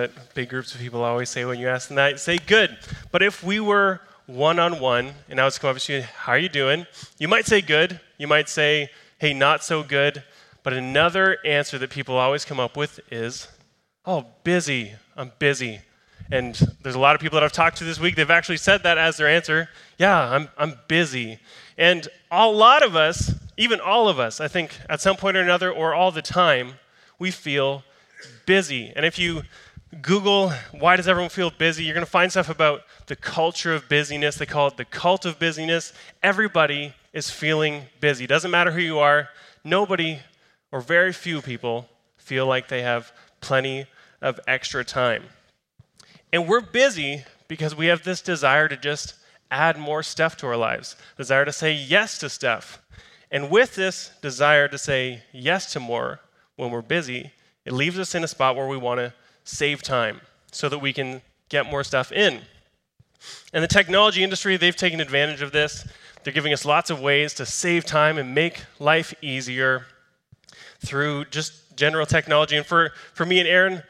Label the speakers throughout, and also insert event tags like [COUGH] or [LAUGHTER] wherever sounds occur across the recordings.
Speaker 1: that big groups of people always say when you ask them that. Say good. But if we were one on one and I was come up to you, how are you doing? You might say good. You might say, hey, not so good. But another answer that people always come up with is, oh, busy. I'm busy. And there's a lot of people that I've talked to this week, they've actually said that as their answer. Yeah, I'm, I'm busy. And a lot of us, even all of us, I think at some point or another, or all the time, we feel busy. And if you Google, why does everyone feel busy? You're going to find stuff about the culture of busyness. They call it the cult of busyness. Everybody is feeling busy. Doesn't matter who you are, nobody or very few people feel like they have plenty of extra time. And we're busy because we have this desire to just add more stuff to our lives, desire to say yes to stuff. And with this desire to say yes to more when we're busy, it leaves us in a spot where we want to save time so that we can get more stuff in. And the technology industry, they've taken advantage of this. They're giving us lots of ways to save time and make life easier through just general technology. And for, for me and Erin,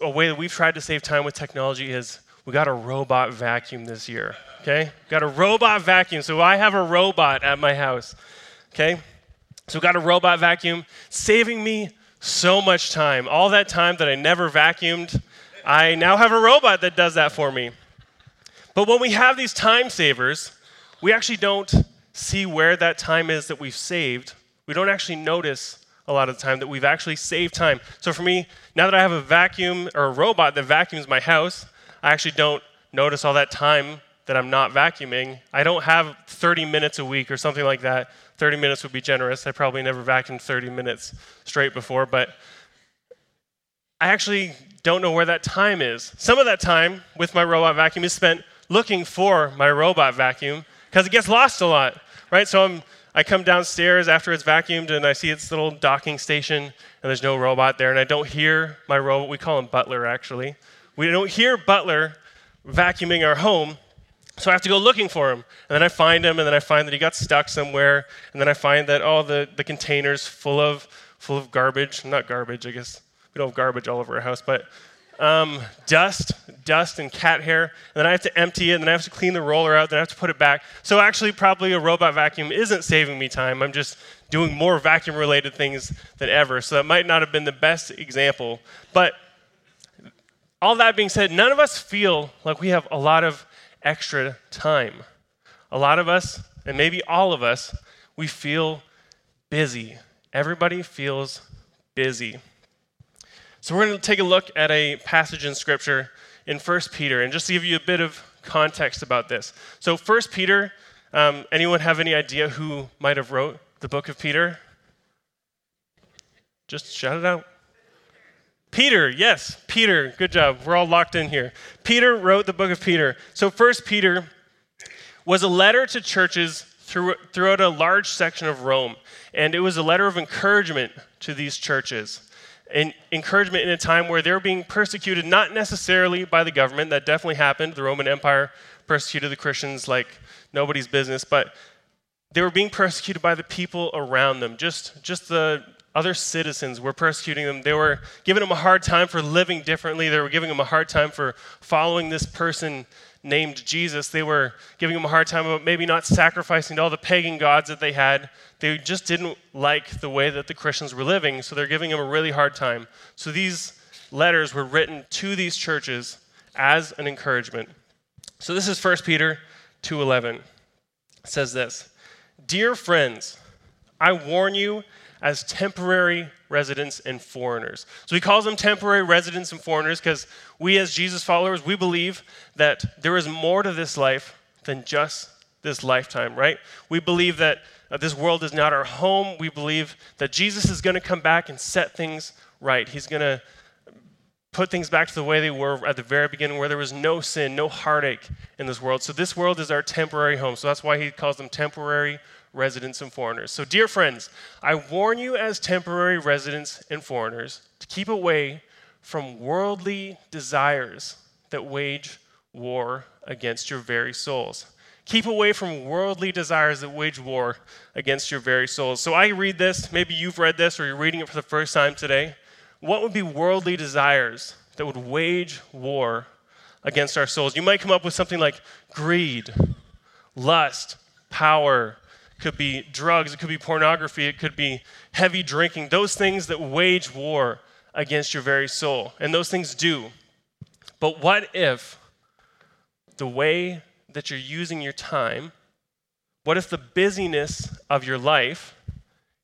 Speaker 1: a way that we've tried to save time with technology is we got a robot vacuum this year. Okay? Got a robot vacuum. So I have a robot at my house. Okay? So we got a robot vacuum saving me so much time. All that time that I never vacuumed, I now have a robot that does that for me. But when we have these time savers, we actually don't see where that time is that we've saved. We don't actually notice a lot of the time that we've actually saved time. So for me, now that I have a vacuum or a robot that vacuums my house, I actually don't notice all that time that I'm not vacuuming. I don't have 30 minutes a week or something like that 30 minutes would be generous. I probably never vacuumed 30 minutes straight before, but I actually don't know where that time is. Some of that time with my robot vacuum is spent looking for my robot vacuum because it gets lost a lot, right? So I'm, I come downstairs after it's vacuumed and I see its little docking station and there's no robot there and I don't hear my robot. We call him Butler actually. We don't hear Butler vacuuming our home so I have to go looking for him. And then I find him, and then I find that he got stuck somewhere. And then I find that all oh, the, the containers full of, full of garbage. Not garbage, I guess. We don't have garbage all over our house, but um, dust, dust and cat hair. And then I have to empty it, and then I have to clean the roller out, then I have to put it back. So actually, probably a robot vacuum isn't saving me time. I'm just doing more vacuum related things than ever. So that might not have been the best example. But all that being said, none of us feel like we have a lot of extra time. A lot of us, and maybe all of us, we feel busy. Everybody feels busy. So we're going to take a look at a passage in Scripture in 1 Peter and just to give you a bit of context about this. So 1 Peter, um, anyone have any idea who might have wrote the book of Peter? Just shout it out. Peter, yes, Peter, good job. We're all locked in here. Peter wrote the book of Peter. So, First Peter was a letter to churches through, throughout a large section of Rome, and it was a letter of encouragement to these churches. And encouragement in a time where they were being persecuted, not necessarily by the government, that definitely happened. The Roman Empire persecuted the Christians like nobody's business, but they were being persecuted by the people around them, just, just the other citizens were persecuting them. They were giving them a hard time for living differently. They were giving them a hard time for following this person named Jesus. They were giving them a hard time about maybe not sacrificing to all the pagan gods that they had. They just didn't like the way that the Christians were living, so they're giving them a really hard time. So these letters were written to these churches as an encouragement. So this is 1 Peter 2:11. It says this: "Dear friends, I warn you as temporary residents and foreigners. So he calls them temporary residents and foreigners because we, as Jesus followers, we believe that there is more to this life than just this lifetime, right? We believe that uh, this world is not our home. We believe that Jesus is going to come back and set things right. He's going to put things back to the way they were at the very beginning, where there was no sin, no heartache in this world. So this world is our temporary home. So that's why he calls them temporary residents and foreigners. So, dear friends, I warn you as temporary residents and foreigners to keep away from worldly desires that wage war against your very souls. Keep away from worldly desires that wage war against your very souls. So I read this, maybe you've read this or you're reading it for the first time today. What would be worldly desires that would wage war against our souls. You might come up with something like greed, lust, power, could be drugs, it could be pornography, it could be heavy drinking, those things that wage war against your very soul. And those things do. But what if the way that you're using your time, what if the busyness of your life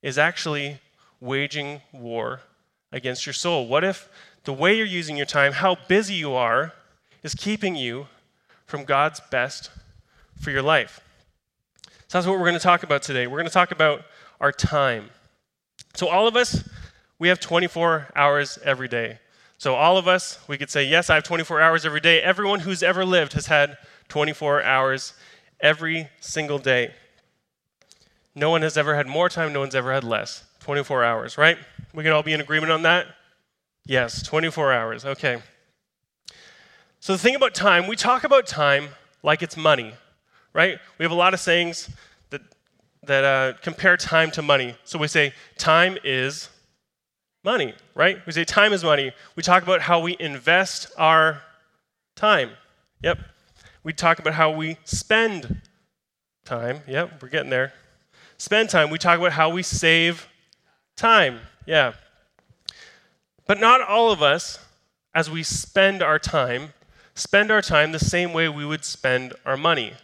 Speaker 1: is actually waging war against your soul? What if the way you're using your time, how busy you are, is keeping you from God's best for your life? So that's what we're going to talk about today. We're going to talk about our time. So, all of us, we have 24 hours every day. So, all of us, we could say, Yes, I have 24 hours every day. Everyone who's ever lived has had 24 hours every single day. No one has ever had more time, no one's ever had less. 24 hours, right? We can all be in agreement on that? Yes, 24 hours. Okay. So, the thing about time, we talk about time like it's money right? We have a lot of sayings that, that uh, compare time to money. So we say, time is money, right? We say, time is money. We talk about how we invest our time. Yep. We talk about how we spend time. Yep, we're getting there. Spend time. We talk about how we save time. Yeah. But not all of us, as we spend our time, spend our time the same way we would spend our money.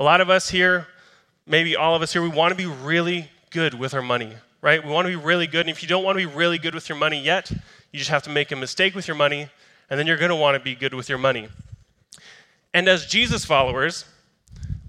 Speaker 1: A lot of us here, maybe all of us here, we want to be really good with our money, right? We want to be really good. And if you don't want to be really good with your money yet, you just have to make a mistake with your money, and then you're going to want to be good with your money. And as Jesus followers,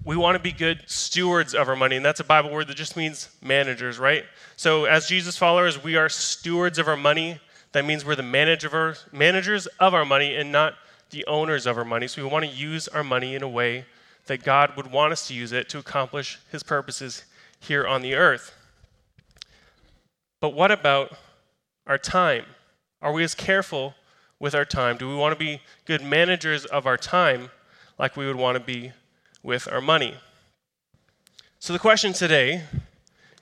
Speaker 1: we want to be good stewards of our money. And that's a Bible word that just means managers, right? So as Jesus followers, we are stewards of our money. That means we're the manager, managers of our money and not the owners of our money. So we want to use our money in a way that God would want us to use it to accomplish his purposes here on the earth. But what about our time? Are we as careful with our time? Do we want to be good managers of our time like we would want to be with our money? So the question today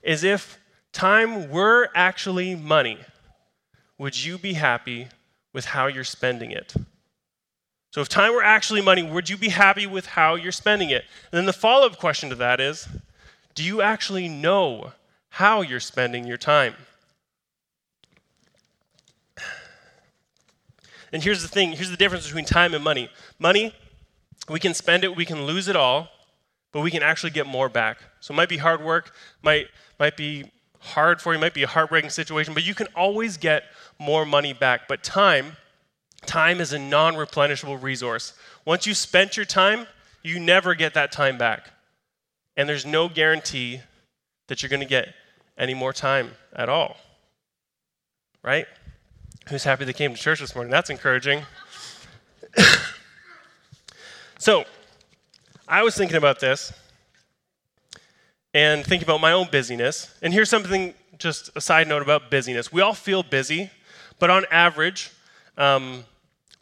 Speaker 1: is if time were actually money, would you be happy with how you're spending it? So, if time were actually money, would you be happy with how you're spending it? And then the follow up question to that is do you actually know how you're spending your time? And here's the thing here's the difference between time and money. Money, we can spend it, we can lose it all, but we can actually get more back. So, it might be hard work, might, might be hard for you, might be a heartbreaking situation, but you can always get more money back. But time, Time is a non replenishable resource. Once you spent your time, you never get that time back. And there's no guarantee that you're going to get any more time at all. Right? Who's happy they came to church this morning? That's encouraging. [COUGHS] so, I was thinking about this and thinking about my own busyness. And here's something, just a side note about busyness. We all feel busy, but on average, um,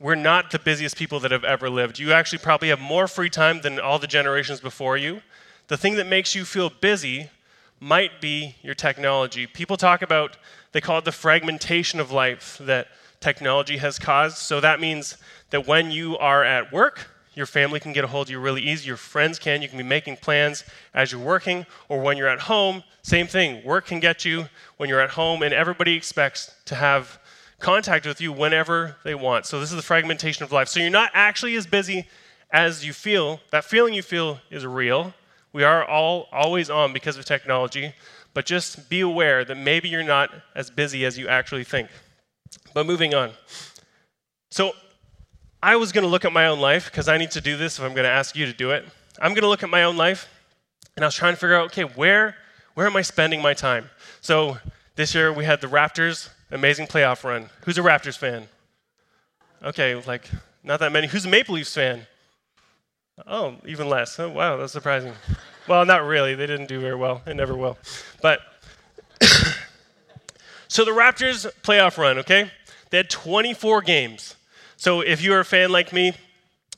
Speaker 1: we're not the busiest people that have ever lived. You actually probably have more free time than all the generations before you. The thing that makes you feel busy might be your technology. People talk about, they call it the fragmentation of life that technology has caused. So that means that when you are at work, your family can get a hold of you really easy. Your friends can. You can be making plans as you're working, or when you're at home, same thing. Work can get you when you're at home, and everybody expects to have contact with you whenever they want. So this is the fragmentation of life. So you're not actually as busy as you feel. That feeling you feel is real. We are all always on because of technology, but just be aware that maybe you're not as busy as you actually think. But moving on. So I was going to look at my own life because I need to do this if I'm going to ask you to do it. I'm going to look at my own life and I was trying to figure out okay, where where am I spending my time? So this year we had the Raptors Amazing playoff run. Who's a Raptors fan? Okay, like not that many. Who's a Maple Leafs fan? Oh, even less. Oh, wow, that's surprising. well, not really. They didn't do very well. They never will. But [COUGHS] so the Raptors playoff run, okay? They had 24 games. So if you're a fan like me,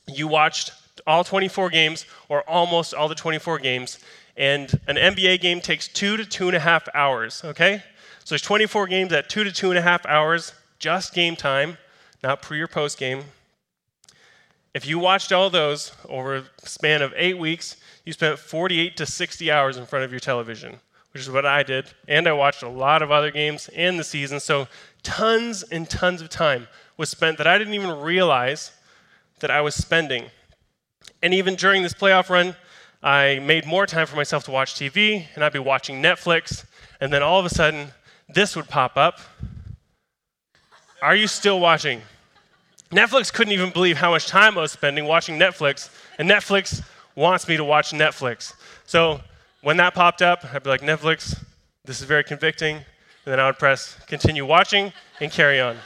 Speaker 1: you watched all 24 games or almost all the 24 games. And an NBA game takes two to two and a half hours, okay? So there's 24 games at two to two and a half hours, just game time, not pre or post game. If you watched all those over a span of eight weeks, you spent 48 to 60 hours in front of your television, which is what I did. And I watched a lot of other games in the season. So tons and tons of time was spent that I didn't even realize that I was spending. And even during this playoff run, I made more time for myself to watch TV, and I'd be watching Netflix, and then all of a sudden, this would pop up. Are you still watching? Netflix couldn't even believe how much time I was spending watching Netflix, and Netflix wants me to watch Netflix. So when that popped up, I'd be like, Netflix, this is very convicting. And then I would press continue watching and carry on.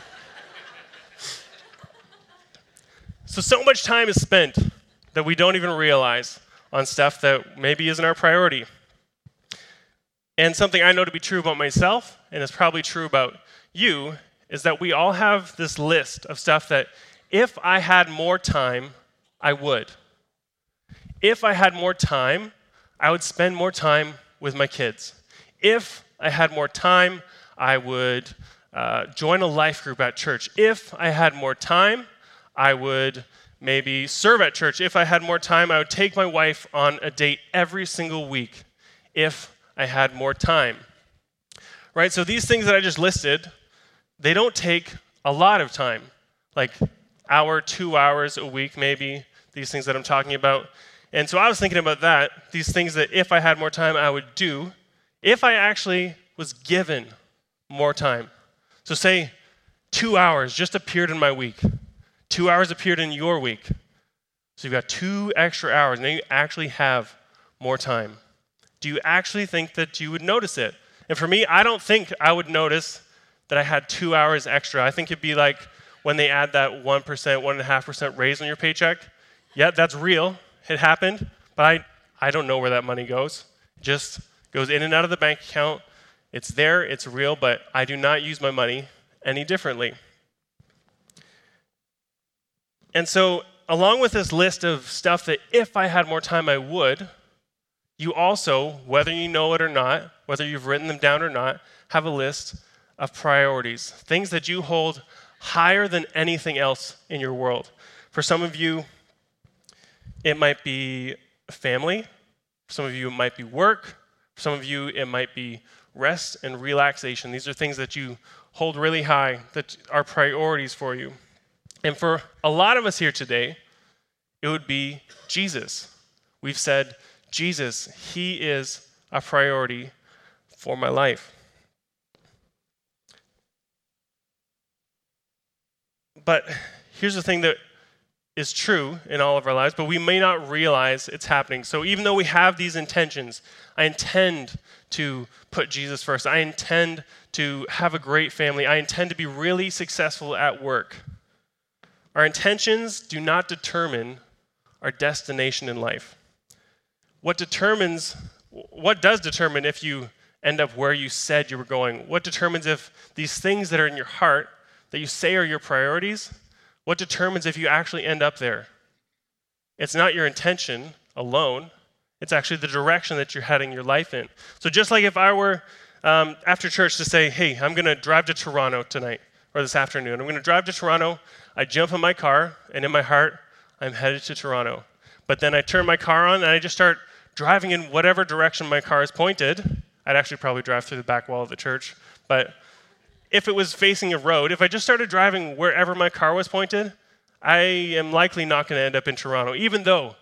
Speaker 1: so, so much time is spent that we don't even realize on stuff that maybe isn't our priority. And something I know to be true about myself, and it's probably true about you, is that we all have this list of stuff that if I had more time, I would. If I had more time, I would spend more time with my kids. If I had more time, I would uh, join a life group at church. If I had more time, I would maybe serve at church. If I had more time, I would take my wife on a date every single week. If I had more time. Right? So these things that I just listed they don't take a lot of time, like hour, two hours a week, maybe, these things that I'm talking about. And so I was thinking about that, these things that if I had more time, I would do, if I actually was given more time. So, say two hours just appeared in my week, two hours appeared in your week. So, you've got two extra hours, and you actually have more time. Do you actually think that you would notice it? And for me, I don't think I would notice that I had two hours extra. I think it'd be like when they add that 1%, 1.5% raise on your paycheck. Yeah, that's real. It happened, but I, I don't know where that money goes. It just goes in and out of the bank account. It's there, it's real, but I do not use my money any differently. And so, along with this list of stuff that if I had more time, I would, you also, whether you know it or not, whether you've written them down or not, have a list of priorities, things that you hold higher than anything else in your world. For some of you, it might be family. For some of you, it might be work. For some of you, it might be rest and relaxation. These are things that you hold really high, that are priorities for you. And for a lot of us here today, it would be Jesus. We've said, Jesus, He is a priority for my life. But here's the thing that is true in all of our lives, but we may not realize it's happening. So even though we have these intentions, I intend to put Jesus first. I intend to have a great family. I intend to be really successful at work. Our intentions do not determine our destination in life. What determines what does determine if you end up where you said you were going? What determines if these things that are in your heart that you say are your priorities, what determines if you actually end up there? It's not your intention alone, it's actually the direction that you're heading your life in. So, just like if I were um, after church to say, hey, I'm going to drive to Toronto tonight or this afternoon, I'm going to drive to Toronto, I jump in my car, and in my heart, I'm headed to Toronto. But then I turn my car on and I just start driving in whatever direction my car is pointed. I'd actually probably drive through the back wall of the church, but if it was facing a road, if I just started driving wherever my car was pointed, I am likely not going to end up in Toronto, even though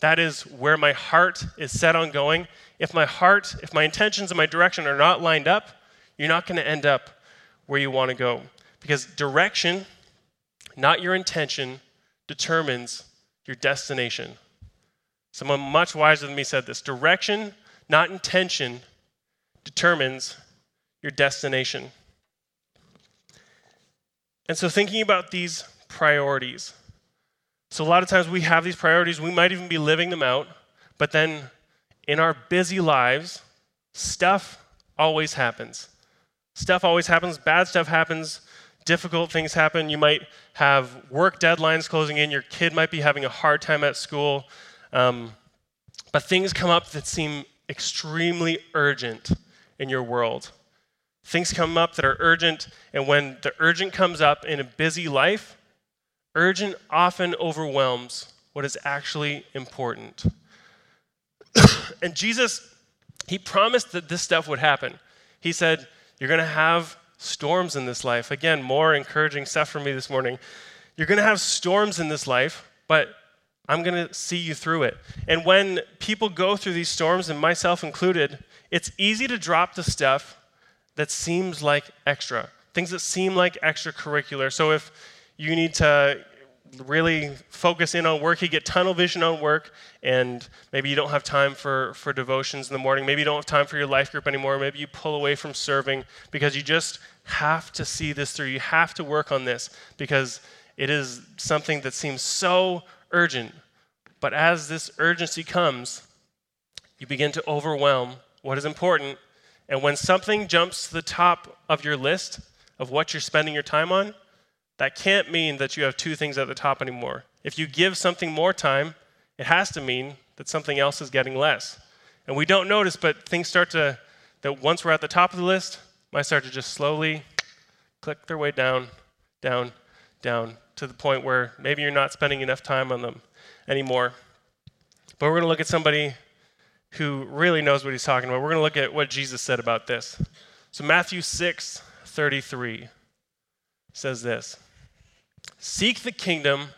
Speaker 1: that is where my heart is set on going. If my heart, if my intentions and my direction are not lined up, you're not going to end up where you want to go. Because direction, not your intention, determines your destination. Someone much wiser than me said this direction, not intention, determines your destination. And so, thinking about these priorities. So, a lot of times we have these priorities, we might even be living them out, but then in our busy lives, stuff always happens. Stuff always happens, bad stuff happens, difficult things happen. You might have work deadlines closing in, your kid might be having a hard time at school, um, but things come up that seem extremely urgent in your world. Things come up that are urgent, and when the urgent comes up in a busy life, urgent often overwhelms what is actually important. [COUGHS] and Jesus, he promised that this stuff would happen. He said, You're going to have storms in this life. Again, more encouraging stuff for me this morning. You're going to have storms in this life, but I'm going to see you through it. And when people go through these storms, and myself included, it's easy to drop the stuff that seems like extra, things that seem like extracurricular. So if you need to really focus in on work, you get tunnel vision on work, and maybe you don't have time for, for devotions in the morning, maybe you don't have time for your life group anymore, maybe you pull away from serving because you just have to see this through. You have to work on this because it is something that seems so urgent. But as this urgency comes, you begin to overwhelm what is important. And when something jumps to the top of your list of what you're spending your time on, that can't mean that you have two things at the top anymore. If you give something more time, it has to mean that something else is getting less. And we don't notice, but things start to, that once we're at the top of the list, might start to just slowly click their way down, down, down, to the point where maybe you're not spending enough time on them anymore. But we're going to look at somebody who really knows what he's talking about. We're going to look at what Jesus said about this. So, Matthew 6 33 says this Seek the kingdom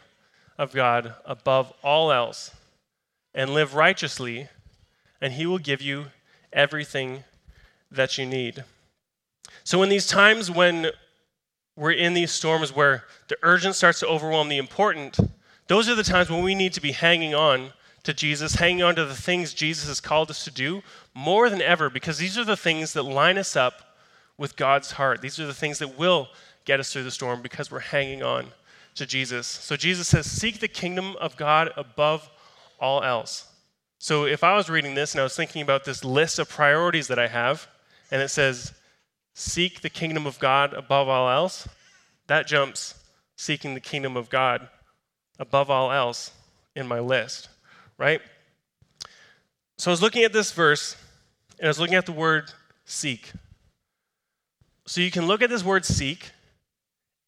Speaker 1: of God above all else and live righteously, and he will give you everything that you need. So, in these times when we're in these storms where the urgent starts to overwhelm the important, those are the times when we need to be hanging on to Jesus, hanging on to the things Jesus has called us to do more than ever, because these are the things that line us up with God's heart. These are the things that will get us through the storm because we're hanging on to Jesus. So Jesus says, Seek the kingdom of God above all else. So if I was reading this and I was thinking about this list of priorities that I have, and it says, seek the kingdom of God above all else, that jumps seeking the kingdom of God above all else in my list, right? So I was looking at this verse and I was looking at the word seek. So you can look at this word seek,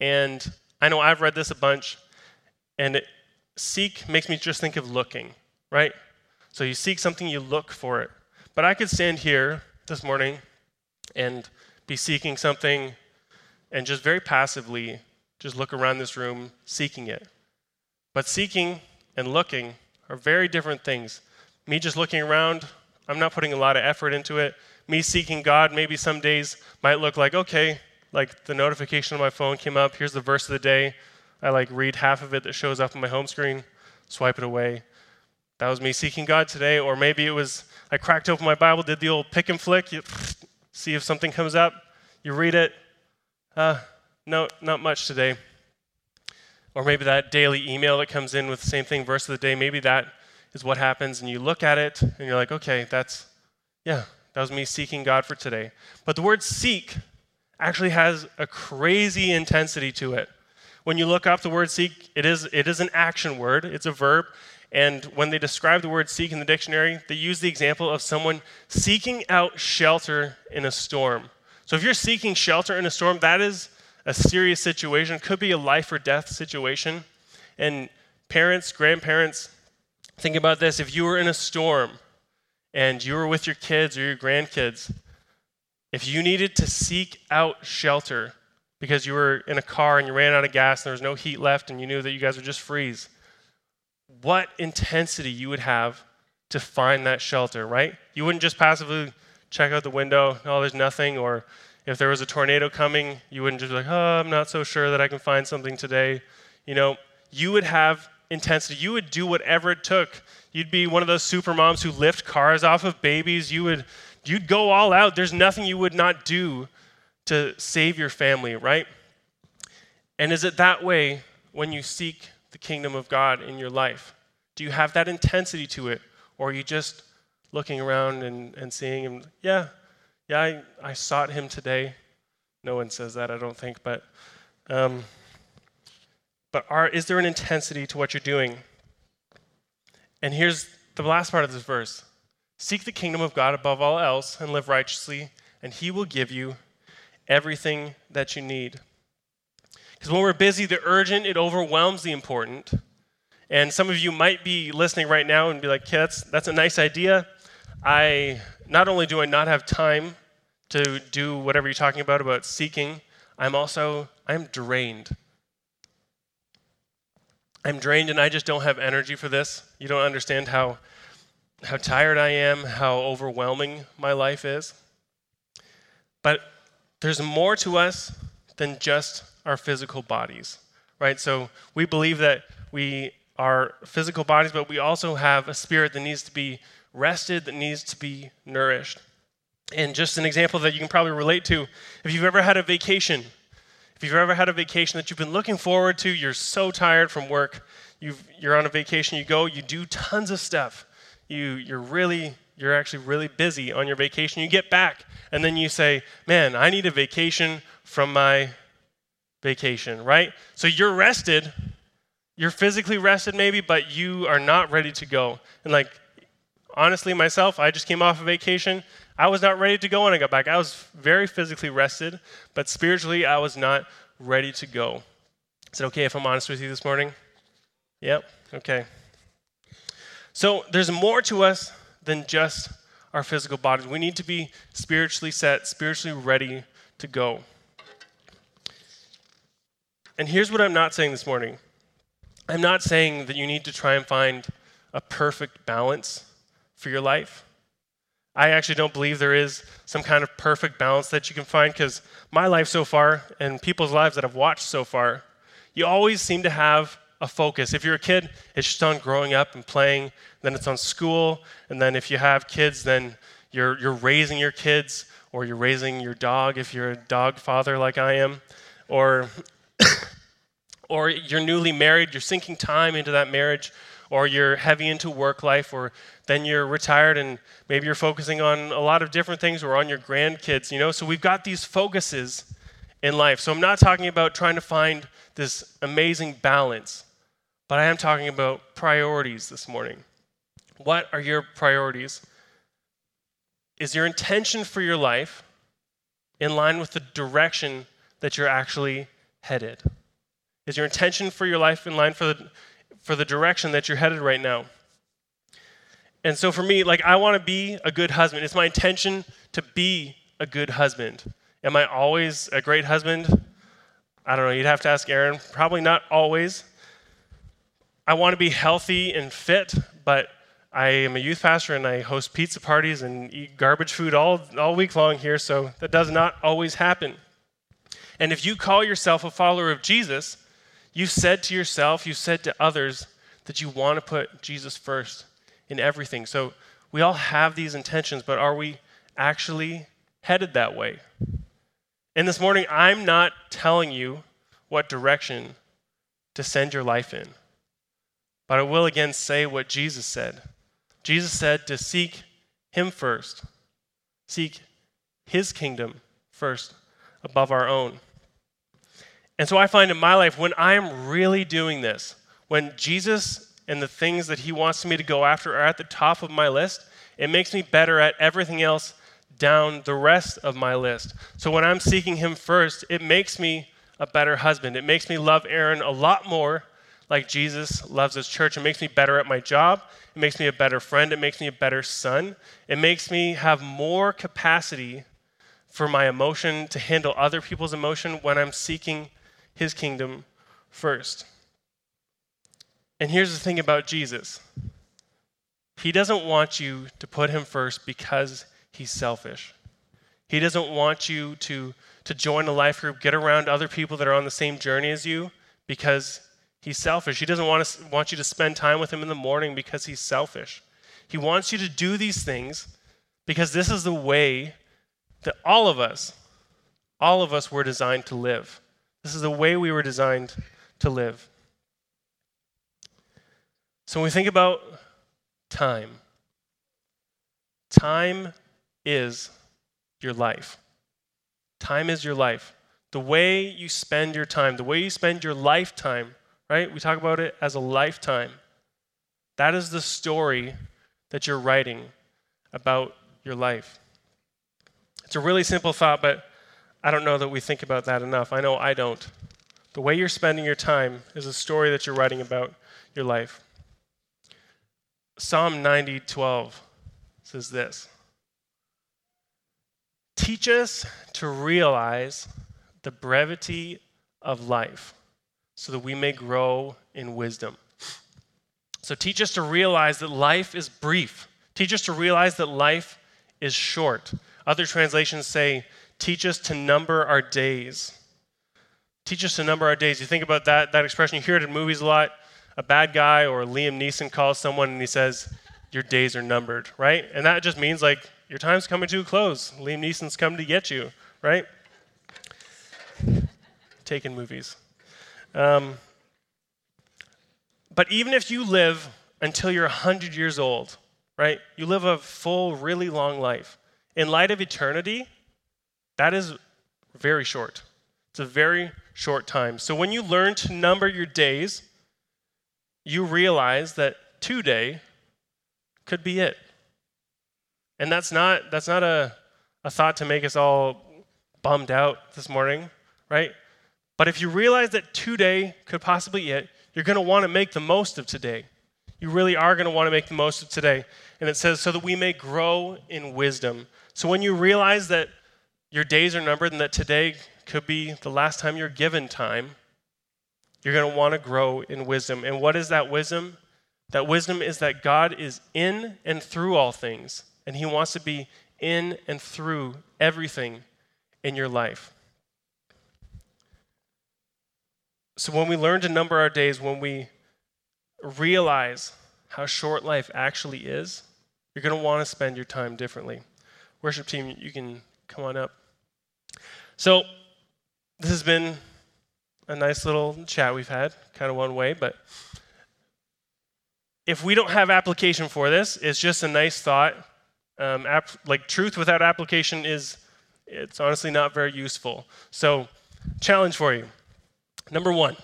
Speaker 1: and I know I've read this a bunch, and it, seek makes me just think of looking, right? So you seek something, you look for it. But I could stand here this morning and be seeking something and just very passively just look around this room seeking it. But seeking and looking are very different things. Me just looking around, I'm not putting a lot of effort into it. Me seeking God, maybe some days might look like, okay, like the notification on my phone came up, here's the verse of the day. I like read half of it that shows up on my home screen, swipe it away. That was me seeking God today. Or maybe it was I cracked open my Bible, did the old pick and flick, see if something comes up. You read it. Uh, no, not much today. Or maybe that daily email that comes in with the same thing, verse of the day, maybe that is what happens, and you look at it and you're like, okay, that's, yeah, that was me seeking God for today. But the word seek actually has a crazy intensity to it. When you look up the word seek, it is, it is an action word, it's a verb, and when they describe the word seek in the dictionary, they use the example of someone seeking out shelter in a storm. So if you're seeking shelter in a storm, that is a serious situation. It could be a life or death situation. And parents, grandparents, think about this. If you were in a storm and you were with your kids or your grandkids, if you needed to seek out shelter because you were in a car and you ran out of gas and there was no heat left and you knew that you guys would just freeze, what intensity you would have to find that shelter, right? You wouldn't just passively check out the window, oh, there's nothing, or if there was a tornado coming, you wouldn't just be like, oh, I'm not so sure that I can find something today. You know, you would have intensity. You would do whatever it took. You'd be one of those super moms who lift cars off of babies. You would you'd go all out. There's nothing you would not do to save your family, right? And is it that way when you seek the kingdom of God in your life? Do you have that intensity to it? Or are you just looking around and, and seeing him? Yeah, yeah, I, I sought him today. No one says that, I don't think, but, um, but are, is there an intensity to what you're doing? And here's the last part of this verse Seek the kingdom of God above all else and live righteously, and he will give you everything that you need. Because when we're busy, the urgent, it overwhelms the important. And some of you might be listening right now and be like, yeah, that's, that's a nice idea. I not only do I not have time to do whatever you're talking about, about seeking, I'm also, I'm drained. I'm drained and I just don't have energy for this. You don't understand how, how tired I am, how overwhelming my life is. But there's more to us than just our physical bodies, right? So we believe that we are physical bodies, but we also have a spirit that needs to be rested, that needs to be nourished. And just an example that you can probably relate to if you've ever had a vacation, if you've ever had a vacation that you've been looking forward to, you're so tired from work, you are on a vacation, you go, you do tons of stuff. You, you're really, you're actually really busy on your vacation. You get back, and then you say, Man, I need a vacation from my vacation, right? So you're rested, you're physically rested maybe, but you are not ready to go. And like, honestly, myself, I just came off a vacation. I was not ready to go when I got back. I was very physically rested, but spiritually, I was not ready to go. Is it okay if I'm honest with you this morning? Yep, okay. So there's more to us than just our physical bodies. We need to be spiritually set, spiritually ready to go. And here's what I'm not saying this morning I'm not saying that you need to try and find a perfect balance for your life. I actually don't believe there is some kind of perfect balance that you can find because my life so far and people's lives that I've watched so far, you always seem to have a focus. If you're a kid, it's just on growing up and playing, then it's on school, and then if you have kids, then you're, you're raising your kids, or you're raising your dog if you're a dog father like I am, or or you're newly married, you're sinking time into that marriage, or you're heavy into work life, or then you're retired and maybe you're focusing on a lot of different things or on your grandkids, you know? So we've got these focuses in life. So I'm not talking about trying to find this amazing balance, but I am talking about priorities this morning. What are your priorities? Is your intention for your life in line with the direction that you're actually headed? Is your intention for your life in line for the, for the direction that you're headed right now? And so for me, like, I want to be a good husband. It's my intention to be a good husband. Am I always a great husband? I don't know. You'd have to ask Erin. Probably not always. I want to be healthy and fit, but I am a youth pastor and I host pizza parties and eat garbage food all, all week long here, so that does not always happen. And if you call yourself a follower of Jesus, You've said to yourself, you've said to others that you want to put Jesus first in everything. So we all have these intentions, but are we actually headed that way? And this morning, I'm not telling you what direction to send your life in, but I will again say what Jesus said. Jesus said to seek Him first, seek His kingdom first above our own. And so I find in my life when I'm really doing this, when Jesus and the things that he wants me to go after are at the top of my list, it makes me better at everything else down the rest of my list. So when I'm seeking him first, it makes me a better husband. It makes me love Erin a lot more like Jesus loves his church. It makes me better at my job. It makes me a better friend. It makes me a better son. It makes me have more capacity for my emotion to handle other people's emotion when I'm seeking his kingdom first. And here's the thing about Jesus He doesn't want you to put him first because he's selfish. He doesn't want you to, to join a life group, get around other people that are on the same journey as you because he's selfish. He doesn't want, to, want you to spend time with him in the morning because he's selfish. He wants you to do these things because this is the way that all of us, all of us were designed to live. This is the way we were designed to live. So when we think about time, time is your life. Time is your life. The way you spend your time, the way you spend your lifetime, right? We talk about it as a lifetime. That is the story that you're writing about your life. It's a really simple thought, but I don't know that we think about that enough. I know I don't. The way you're spending your time is a story that you're writing about your life. Psalm 90, 12 says this Teach us to realize the brevity of life so that we may grow in wisdom. So teach us to realize that life is brief. Teach us to realize that life is short. Other translations say, teach us to number our days. Teach us to number our days. You think about that, that expression, you hear it in movies a lot. A bad guy or Liam Neeson calls someone and he says, Your days are numbered, right? And that just means like your time's coming to a close. Liam Neeson's coming to get you, right? Taken movies. Um, but even if you live until you're 100 years old, right? You live a full, really long life. In light of eternity, that is very short. It's a very short time. So when you learn to number your days, you realize that today could be it. And that's not that's not a, a thought to make us all bummed out this morning, right? But if you realize that today could possibly be it, you're going to want to make the most of today. You really are going to want to make the most of today. And it says, so that we may grow in wisdom. So when you realize that your days are numbered and that today could be the last time you're given time, you're going to want to grow in wisdom. And what is that wisdom? That wisdom is that God is in and through all things, and He wants to be in and through everything in your life. So when we learn to number our days, when we realize how short life actually is, you're going to want to spend your time differently. Worship team, you can come on up. So, this has been a nice little chat we've had, kind of one way, but if we don't have application for this, it's just a nice thought. Um, ap- like truth without application is, it's honestly not very useful. So, challenge for you. Number one,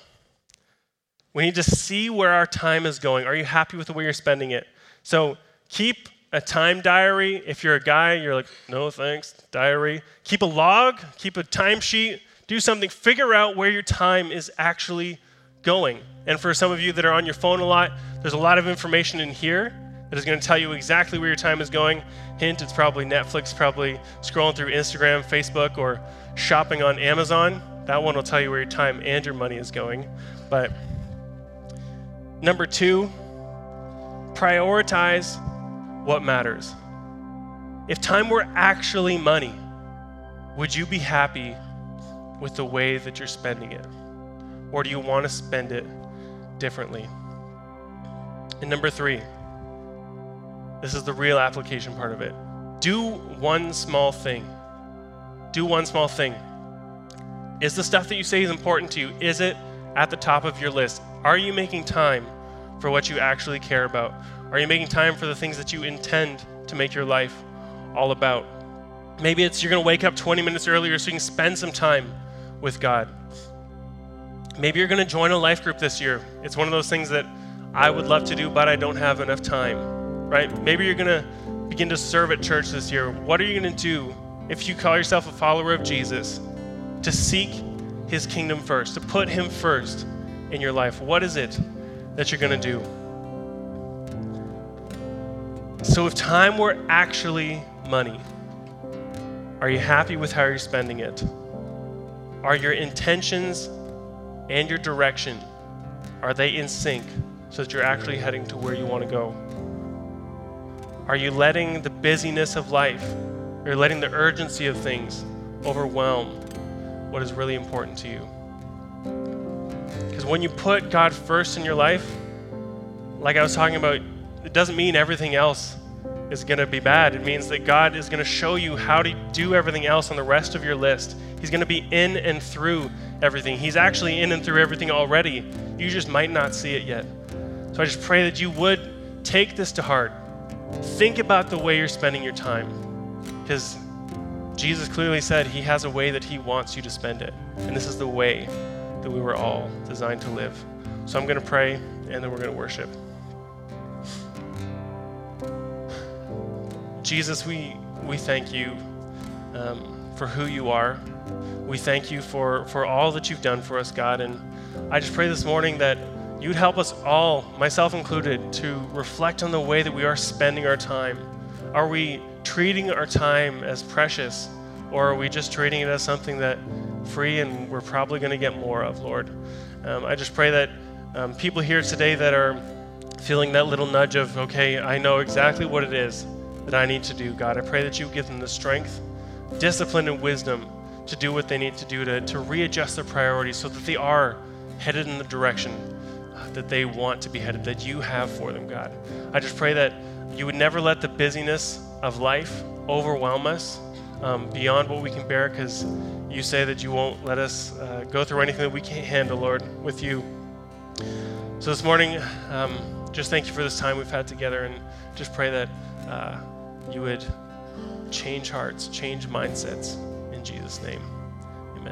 Speaker 1: we need to see where our time is going. Are you happy with the way you're spending it? So keep a time diary. If you're a guy, you're like, no thanks, diary. Keep a log, keep a timesheet, do something. Figure out where your time is actually going. And for some of you that are on your phone a lot, there's a lot of information in here that is going to tell you exactly where your time is going. Hint, it's probably Netflix, probably scrolling through Instagram, Facebook, or shopping on Amazon. That one will tell you where your time and your money is going. But Number two, prioritize what matters. If time were actually money, would you be happy with the way that you're spending it? Or do you want to spend it differently? And number three, this is the real application part of it. Do one small thing. Do one small thing. Is the stuff that you say is important to you, is it at the top of your list? Are you making time for what you actually care about? Are you making time for the things that you intend to make your life all about? Maybe it's you're going to wake up 20 minutes earlier so you can spend some time with God. Maybe you're going to join a life group this year. It's one of those things that I would love to do, but I don't have enough time, right? Maybe you're going to begin to serve at church this year. What are you going to do if you call yourself a follower of Jesus to seek his kingdom first, to put him first? in your life? What is it that you're going to do? So, if time were actually money, are you happy with how you're spending it? Are your intentions and your direction are they in sync so that you're actually heading to where you want to go? Are you letting the busyness of life or letting the urgency of things overwhelm what is really important to you? Because when you put God first in your life, like I was talking about, it doesn't mean everything else is going to be bad. It means that God is going to show you how to do everything else on the rest of your list. He's going to be in and through everything. He's actually in and through everything already. You just might not see it yet. So I just pray that you would take this to heart. Think about the way you're spending your time. Because Jesus clearly said he has a way that he wants you to spend it. And this is the way that we were all designed to live. So I'm going to pray and then we're going to worship. Jesus, we, we thank you. Um, for who you are. We thank you for, for all that you've done for us, God. And I just pray this morning that you'd help us all, myself included, to reflect on the way that we are spending our time. Are we treating our time as precious, or are we just treating it as something that free and we're probably going to get more of, Lord? Um, I just pray that um, people here today that are feeling that little nudge of, okay, I know exactly what it is that I need to do, God, I pray that you give them the strength, discipline, and wisdom to do what they need to do to, to readjust their priorities so that they are headed in the direction uh, that they want to be headed, that you have for them, God. I just pray that you would never let the busyness of life overwhelm us um, beyond what we can bear, because you say that you won't let us uh, go through anything that we can't handle, Lord, with you. So this morning, um, just thank you for this time we've had together, and just pray that uh, you would change hearts, change mindsets. In Jesus' name.